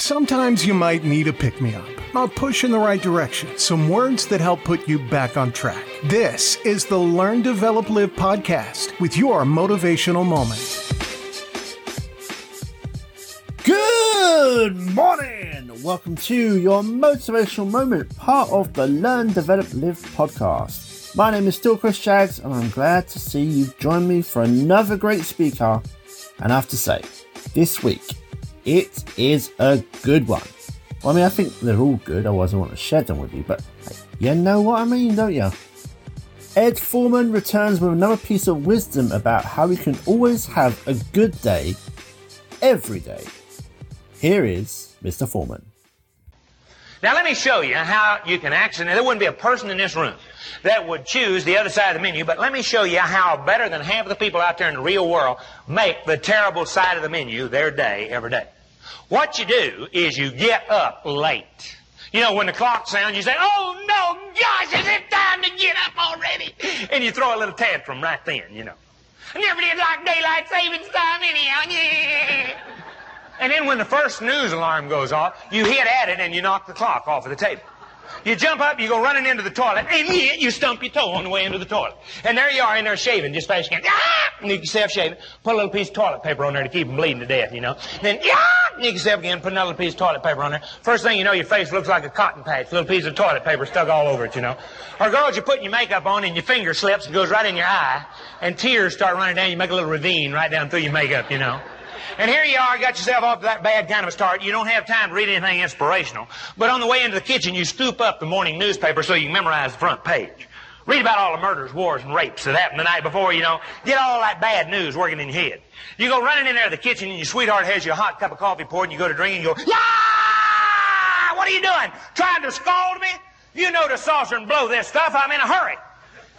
Sometimes you might need a pick me up, a push in the right direction, some words that help put you back on track. This is the Learn, Develop, Live podcast with your motivational moment. Good morning! Welcome to your motivational moment, part of the Learn, Develop, Live podcast. My name is still Chris Jags, and I'm glad to see you join me for another great speaker. And I have to say, this week, it is a good one. I mean, I think they're all good, otherwise, I want to share them with you, but you know what I mean, don't you? Ed Foreman returns with another piece of wisdom about how we can always have a good day every day. Here is Mr. Foreman. Now let me show you how you can actually, there wouldn't be a person in this room that would choose the other side of the menu, but let me show you how better than half of the people out there in the real world make the terrible side of the menu their day every day. What you do is you get up late. You know, when the clock sounds, you say, oh no, gosh, is it time to get up already? And you throw a little tantrum right then, you know. I never did like daylight savings time anyhow. And then when the first news alarm goes off, you hit at it and you knock the clock off of the table. You jump up, you go running into the toilet, and you stump your toe on the way into the toilet. And there you are in there shaving, just fast you can. Ah! And you yourself shaving. Put a little piece of toilet paper on there to keep them bleeding to death, you know. Then, yeah! Sneak yourself again, put another piece of toilet paper on there. First thing you know, your face looks like a cotton patch. Little piece of toilet paper stuck all over it, you know. Or girls, you're putting your makeup on and your finger slips and goes right in your eye, and tears start running down. You make a little ravine right down through your makeup, you know. And here you are, you got yourself off to that bad kind of a start. You don't have time to read anything inspirational. But on the way into the kitchen, you scoop up the morning newspaper so you can memorize the front page. Read about all the murders, wars, and rapes that happened the night before, you know. Get all that bad news working in your head. You go running in there to the kitchen and your sweetheart has you a hot cup of coffee poured and you go to drink and you go, yeah! What are you doing? Trying to scald me? You know to saucer and blow this stuff. I'm in a hurry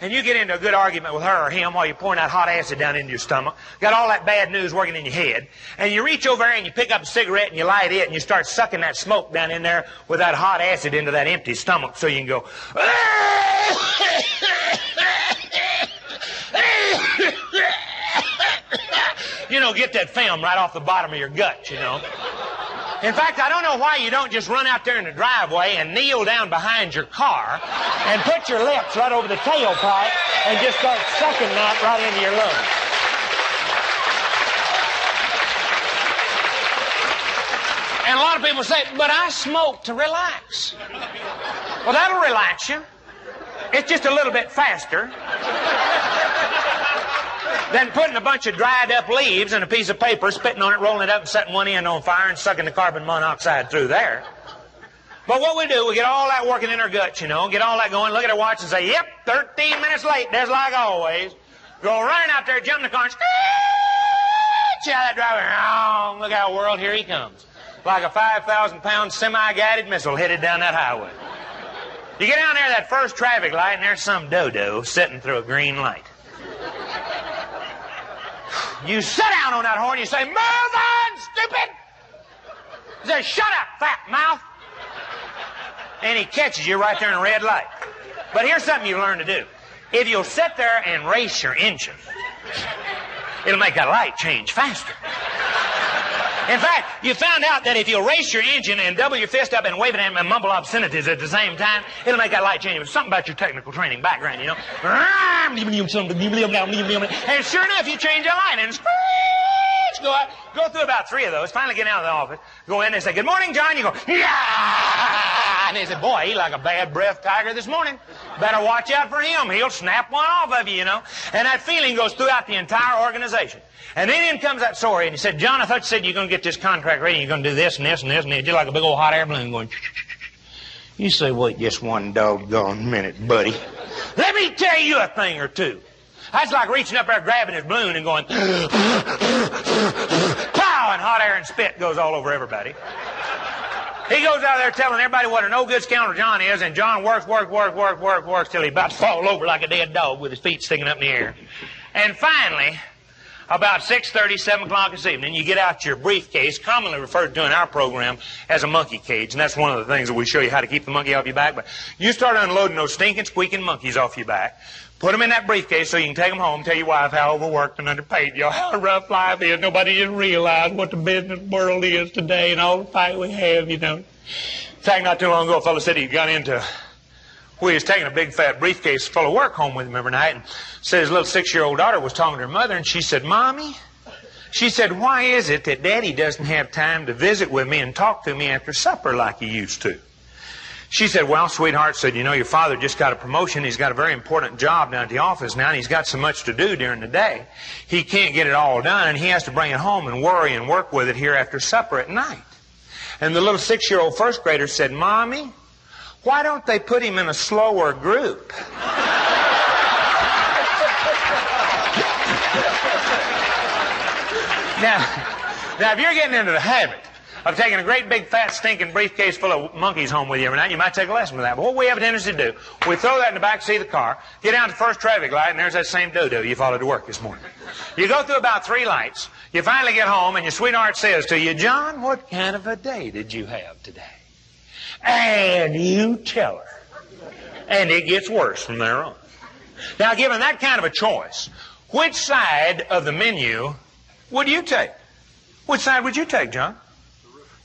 and you get into a good argument with her or him while you're pouring that hot acid down into your stomach, got all that bad news working in your head, and you reach over there and you pick up a cigarette and you light it and you start sucking that smoke down in there with that hot acid into that empty stomach so you can go, you know, get that film right off the bottom of your gut, you know. In fact, I don't know why you don't just run out there in the driveway and kneel down behind your car and put your lips right over the tailpipe and just start sucking that right into your lungs. And a lot of people say, but I smoke to relax. Well, that'll relax you. It's just a little bit faster than putting a bunch of dried up leaves and a piece of paper, spitting on it, rolling it up, and setting one end on fire and sucking the carbon monoxide through there. But what we do, we get all that working in our guts, you know, get all that going, look at our watch and say, yep, 13 minutes late, just like always. Go running out there, jump in the car, and screech out that driver. Oh, look out, world, here he comes. Like a 5,000 pound semi-guided missile headed down that highway. You get down there that first traffic light, and there's some dodo sitting through a green light. You sit down on that horn, you say, Move on, stupid! He says, Shut up, fat mouth! And he catches you right there in a red light. But here's something you learn to do. If you'll sit there and race your engine, it'll make that light change faster. In fact, you found out that if you race your engine and double your fist up and wave it at and mumble obscenities at the same time, it'll make that light change. It's something about your technical training background, you know. And sure enough, you change your light and go out, go through about three of those, finally get out of the office, go in and say, Good morning, John. You go, Yeah! And they say, Boy, he like a bad breath tiger this morning. Better watch out for him. He'll snap one off of you, you know. And that feeling goes throughout the entire organization. And then in comes that story, and he said, John, I thought you said you're going to get this contract ready, you're going to do this and this and this, and it's just like a big old hot air balloon going. You say, wait just one doggone minute, buddy. Let me tell you a thing or two. That's like reaching up there, grabbing his balloon, and going, pow, and hot air and spit goes all over everybody. He goes out there telling everybody what a no good scoundrel John is, and John works, works, works, works, works, works till he about to fall over like a dead dog with his feet sticking up in the air. And finally, about 6.30, 7 o'clock this evening, you get out your briefcase, commonly referred to in our program as a monkey cage, and that's one of the things that we show you how to keep the monkey off your back. But you start unloading those stinking, squeaking monkeys off your back. Put them in that briefcase so you can take them home, tell your wife how overworked and underpaid you are, how rough life is. Nobody just realize what the business world is today and all the fight we have, you know. In fact, not too long ago, a fellow said he got into well, he was taking a big fat briefcase full of work home with him every night and said his little six year old daughter was talking to her mother and she said, Mommy, she said, why is it that Daddy doesn't have time to visit with me and talk to me after supper like he used to? She said, well, sweetheart, said, you know, your father just got a promotion. He's got a very important job down at the office now, and he's got so much to do during the day. He can't get it all done, and he has to bring it home and worry and work with it here after supper at night. And the little six-year-old first grader said, Mommy, why don't they put him in a slower group? now, now, if you're getting into the habit of taking a great big fat stinking briefcase full of monkeys home with you every night, you might take a lesson from that. But what we have a tendency to do, we throw that in the back seat of the car, get down to the first traffic light, and there's that same dodo you followed to work this morning. You go through about three lights, you finally get home, and your sweetheart says to you, John, what kind of a day did you have today? And you tell her. And it gets worse from there on. Now, given that kind of a choice, which side of the menu would you take? Which side would you take, John?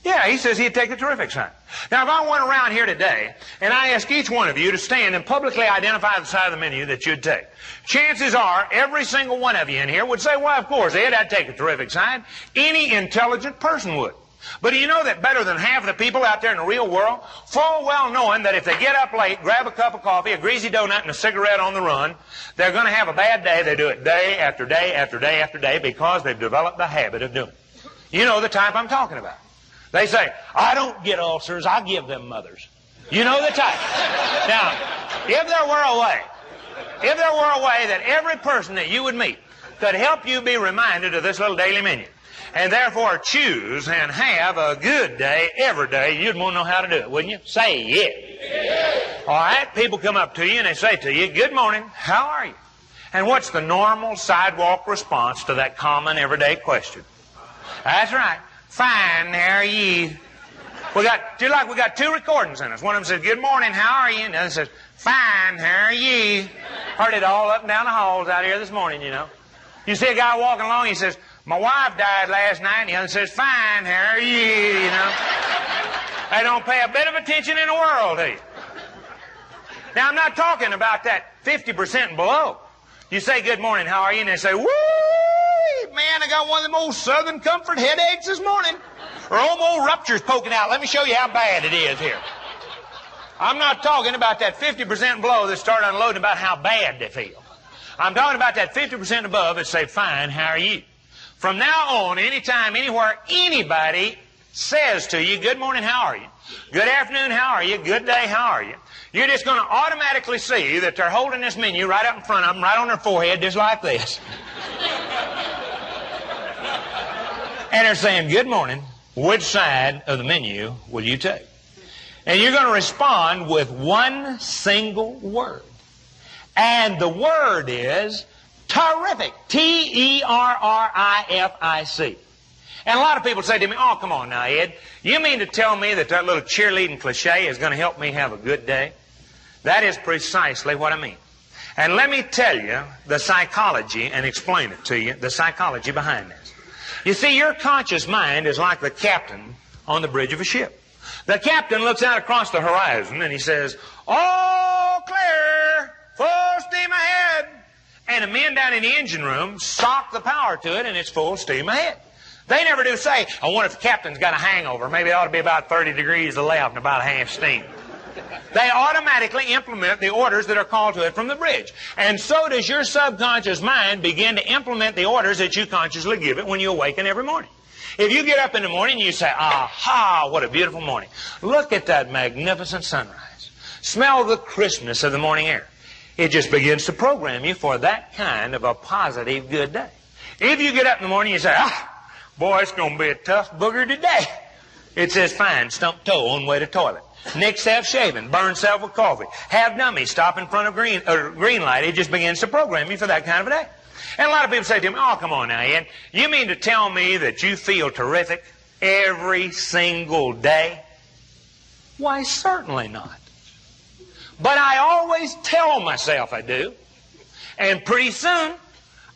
Yeah, he says he'd take the terrific side. Now, if I went around here today and I asked each one of you to stand and publicly identify the side of the menu that you'd take, chances are every single one of you in here would say, well, of course, Ed, I'd take the terrific side. Any intelligent person would. But do you know that better than half the people out there in the real world, full well knowing that if they get up late, grab a cup of coffee, a greasy donut, and a cigarette on the run, they're going to have a bad day. They do it day after day after day after day because they've developed the habit of doing it. You know the type I'm talking about. They say, I don't get ulcers, I give them mothers. You know the type. now, if there were a way, if there were a way that every person that you would meet could help you be reminded of this little daily menu, and therefore choose and have a good day every day, you'd want to know how to do it, wouldn't you? Say it. Yeah. All right, people come up to you and they say to you, Good morning, how are you? And what's the normal sidewalk response to that common everyday question? That's right. Fine, how are you? We got, just like we got two recordings in us. One of them says, Good morning, how are you? And the other says, Fine, how are you? Heard it all up and down the halls out here this morning, you know. You see a guy walking along, he says, my wife died last night, and the other says, Fine, how are you? You know? They don't pay a bit of attention in the world to you. Now, I'm not talking about that 50% and below. You say, Good morning, how are you? And they say, Woo! Man, I got one of them old Southern Comfort headaches this morning. Or old ruptures poking out. Let me show you how bad it is here. I'm not talking about that 50% below that start unloading about how bad they feel. I'm talking about that 50% above that say, Fine, how are you? From now on, anytime, anywhere, anybody says to you, Good morning, how are you? Good afternoon, how are you? Good day, how are you? You're just going to automatically see that they're holding this menu right up in front of them, right on their forehead, just like this. and they're saying, Good morning. Which side of the menu will you take? And you're going to respond with one single word. And the word is Terrific. T E R R I F I C. And a lot of people say to me, oh, come on now, Ed. You mean to tell me that that little cheerleading cliche is going to help me have a good day? That is precisely what I mean. And let me tell you the psychology and explain it to you, the psychology behind this. You see, your conscious mind is like the captain on the bridge of a ship. The captain looks out across the horizon and he says, All clear, full steam ahead and the men down in the engine room sock the power to it, and it's full steam ahead. They never do say, I wonder if the captain's got a hangover. Maybe it ought to be about 30 degrees to left and about half steam. They automatically implement the orders that are called to it from the bridge. And so does your subconscious mind begin to implement the orders that you consciously give it when you awaken every morning. If you get up in the morning and you say, aha, what a beautiful morning. Look at that magnificent sunrise. Smell the crispness of the morning air. It just begins to program you for that kind of a positive good day. If you get up in the morning and say, ah, boy, it's going to be a tough booger today. It says, fine, stump toe on way to toilet. Nick self-shaving, burn self with coffee, have dummy, stop in front of green, or green light. It just begins to program you for that kind of a day. And a lot of people say to me, oh, come on now, Ed. You mean to tell me that you feel terrific every single day? Why, certainly not. But I always tell myself I do. And pretty soon,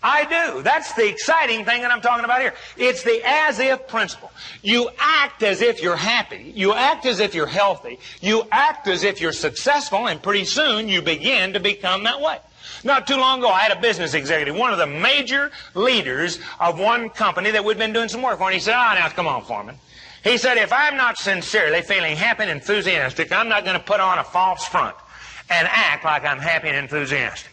I do. That's the exciting thing that I'm talking about here. It's the as if principle. You act as if you're happy. You act as if you're healthy. You act as if you're successful, and pretty soon you begin to become that way. Not too long ago, I had a business executive, one of the major leaders of one company that we'd been doing some work for, and he said, Ah, oh, now come on, Foreman. He said, if I'm not sincerely feeling happy and enthusiastic, I'm not going to put on a false front and act like I'm happy and enthusiastic.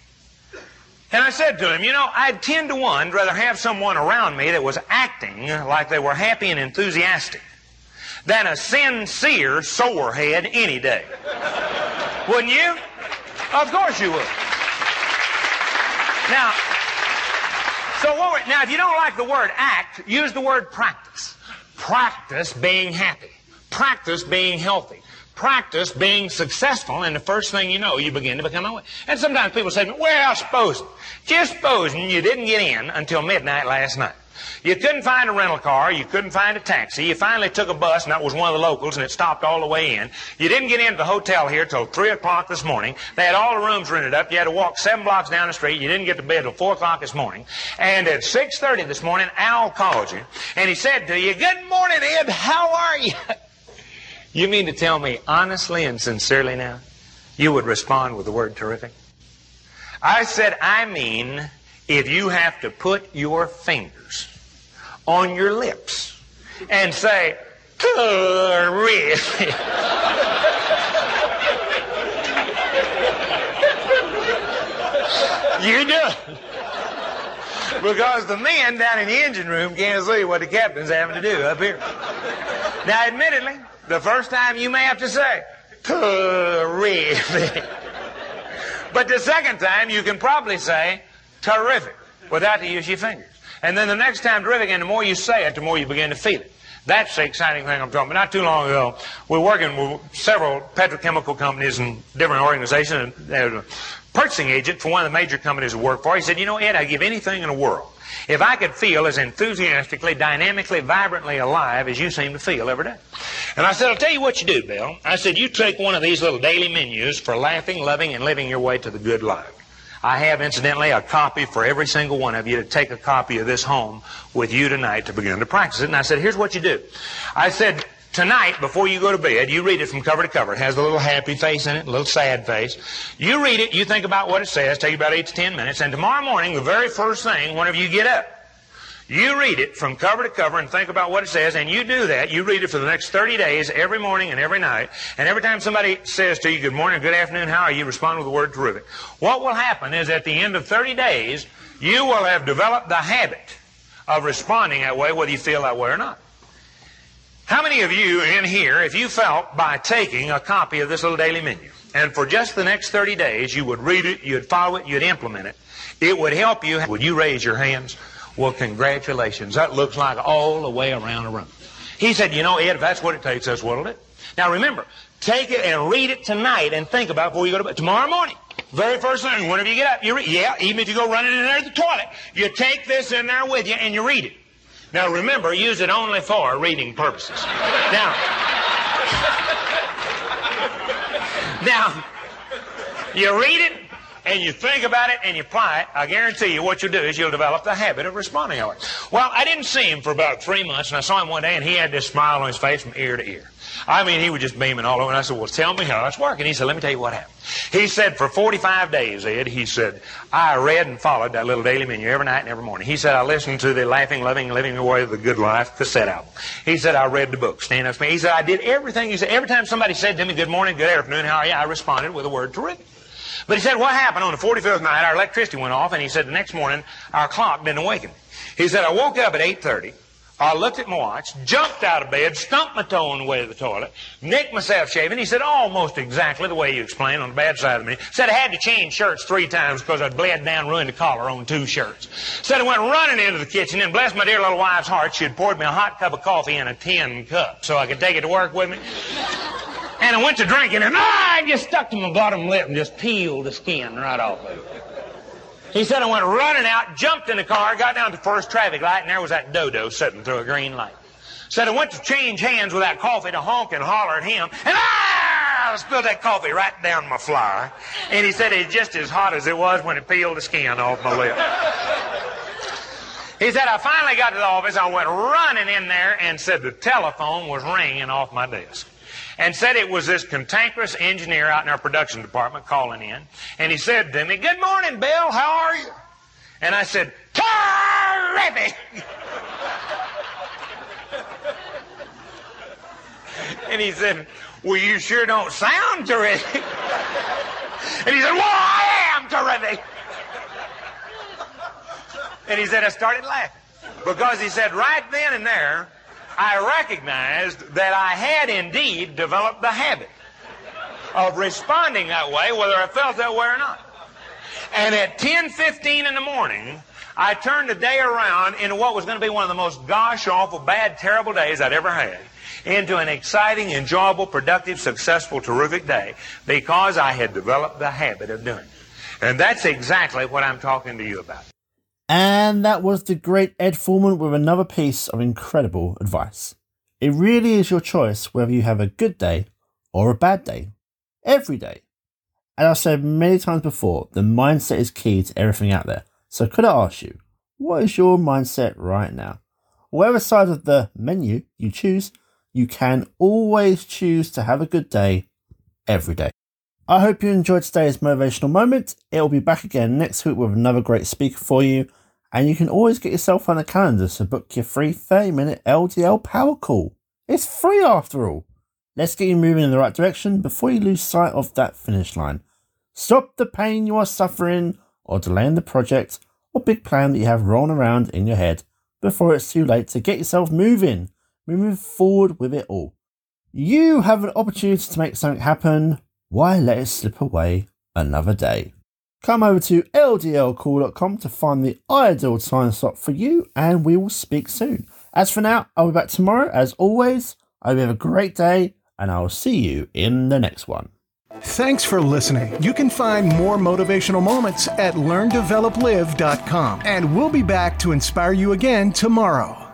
And I said to him, you know, I'd 10 to 1 rather have someone around me that was acting like they were happy and enthusiastic than a sincere sorehead any day. Wouldn't you? Of course you would. Now, so what now if you don't like the word act, use the word practice. Practice being happy. Practice being healthy practice being successful, and the first thing you know, you begin to become aware. And sometimes people say, well, supposing, just supposing you didn't get in until midnight last night. You couldn't find a rental car. You couldn't find a taxi. You finally took a bus, and that was one of the locals, and it stopped all the way in. You didn't get into the hotel here till 3 o'clock this morning. They had all the rooms rented up. You had to walk seven blocks down the street. You didn't get to bed till 4 o'clock this morning. And at 6.30 this morning, Al called you, and he said to you, Good morning, Ed. How are you? You mean to tell me honestly and sincerely now, you would respond with the word terrific? I said, I mean, if you have to put your fingers on your lips and say, terrific. you do it. Because the men down in the engine room can't see what the captain's having to do up here. Now, admittedly, the first time you may have to say, terrific. but the second time you can probably say, terrific, without the use your fingers. And then the next time, terrific, and the more you say it, the more you begin to feel it. That's the exciting thing I'm talking about. Not too long ago, we are working with several petrochemical companies and different organizations. And there was a purchasing agent for one of the major companies I work for. He said, you know, Ed, I'd give anything in the world if I could feel as enthusiastically, dynamically, vibrantly alive as you seem to feel every day. And I said, I'll tell you what you do, Bill. I said, you take one of these little daily menus for laughing, loving, and living your way to the good life. I have, incidentally, a copy for every single one of you to take a copy of this home with you tonight to begin to practice it. And I said, here's what you do. I said, tonight, before you go to bed, you read it from cover to cover. It has a little happy face in it, a little sad face. You read it, you think about what it says, take about eight to ten minutes, and tomorrow morning, the very first thing, whenever you get up, you read it from cover to cover and think about what it says, and you do that. You read it for the next 30 days, every morning and every night. And every time somebody says to you, good morning, good afternoon, how are you, respond with the word terrific. What will happen is at the end of 30 days, you will have developed the habit of responding that way, whether you feel that way or not. How many of you in here, if you felt by taking a copy of this little daily menu, and for just the next 30 days you would read it, you'd follow it, you'd implement it, it would help you, would you raise your hands? Well, congratulations. That looks like all the way around the room. He said, you know, Ed, if that's what it takes, that's what'll. Now remember, take it and read it tonight and think about it before you go to bed. Tomorrow morning, very first thing, whenever you get up, you read. Yeah, even if you go running in there to the toilet, you take this in there with you and you read it. Now remember, use it only for reading purposes. Now, now, you read it and you think about it and you apply it, I guarantee you what you'll do is you'll develop the habit of responding to it. Well, I didn't see him for about three months, and I saw him one day, and he had this smile on his face from ear to ear. I mean, he was just beaming all over. And I said, well, tell me how it's working. He said, let me tell you what happened. He said, for 45 days, Ed, he said, I read and followed that little daily menu every night and every morning. He said, I listened to the Laughing, Loving, Living the Way the Good Life cassette album. He said, I read the book, Stand Up to Me. He said, I did everything. He said, every time somebody said to me, good morning, good afternoon, how are you? I responded with a word to terrific. But he said, what happened on the 45th night, our electricity went off, and he said the next morning, our clock didn't awaken. He said, I woke up at 8.30. I looked at my watch, jumped out of bed, stumped my toe on the way to the toilet, nicked myself shaving. He said, almost exactly the way you explained on the bad side of me. Said I had to change shirts three times because I'd bled down, ruined the collar on two shirts. Said I went running into the kitchen and bless my dear little wife's heart, she had poured me a hot cup of coffee in a tin cup so I could take it to work with me. And I went to drinking and ah, I just stuck to my bottom lip and just peeled the skin right off of it. He said, I went running out, jumped in the car, got down to the first traffic light, and there was that dodo sitting through a green light. Said I went to change hands with that coffee to honk and holler at him, and ah, I spilled that coffee right down my fly. And he said it's just as hot as it was when it peeled the skin off my lip. He said I finally got to the office. I went running in there and said the telephone was ringing off my desk and said it was this cantankerous engineer out in our production department calling in. And he said to me, Good morning, Bill. How are you? And I said, Terrific! and he said, Well, you sure don't sound terrific. and he said, Well, I am terrific. And he said, I started laughing. Because he said, right then and there, I recognized that I had indeed developed the habit of responding that way, whether I felt that way or not. And at 10:15 in the morning, I turned the day around into what was going to be one of the most gosh awful, bad, terrible days I'd ever had into an exciting, enjoyable, productive, successful, terrific day because I had developed the habit of doing it. And that's exactly what I'm talking to you about. And that was the great Ed Foreman with another piece of incredible advice. It really is your choice whether you have a good day or a bad day. Every day. As I've said many times before, the mindset is key to everything out there. So could I ask you, what is your mindset right now? Whatever side of the menu you choose, you can always choose to have a good day every day. I hope you enjoyed today's motivational moment. It will be back again next week with another great speaker for you. And you can always get yourself on the calendar to book your free 30 minute LDL power call. It's free after all. Let's get you moving in the right direction before you lose sight of that finish line. Stop the pain you are suffering or delaying the project or big plan that you have rolling around in your head before it's too late to get yourself moving, moving forward with it all. You have an opportunity to make something happen why let it slip away another day? Come over to ldlcall.com to find the ideal time slot for you, and we will speak soon. As for now, I'll be back tomorrow. As always, I hope you have a great day, and I'll see you in the next one. Thanks for listening. You can find more motivational moments at learndeveloplive.com, and we'll be back to inspire you again tomorrow.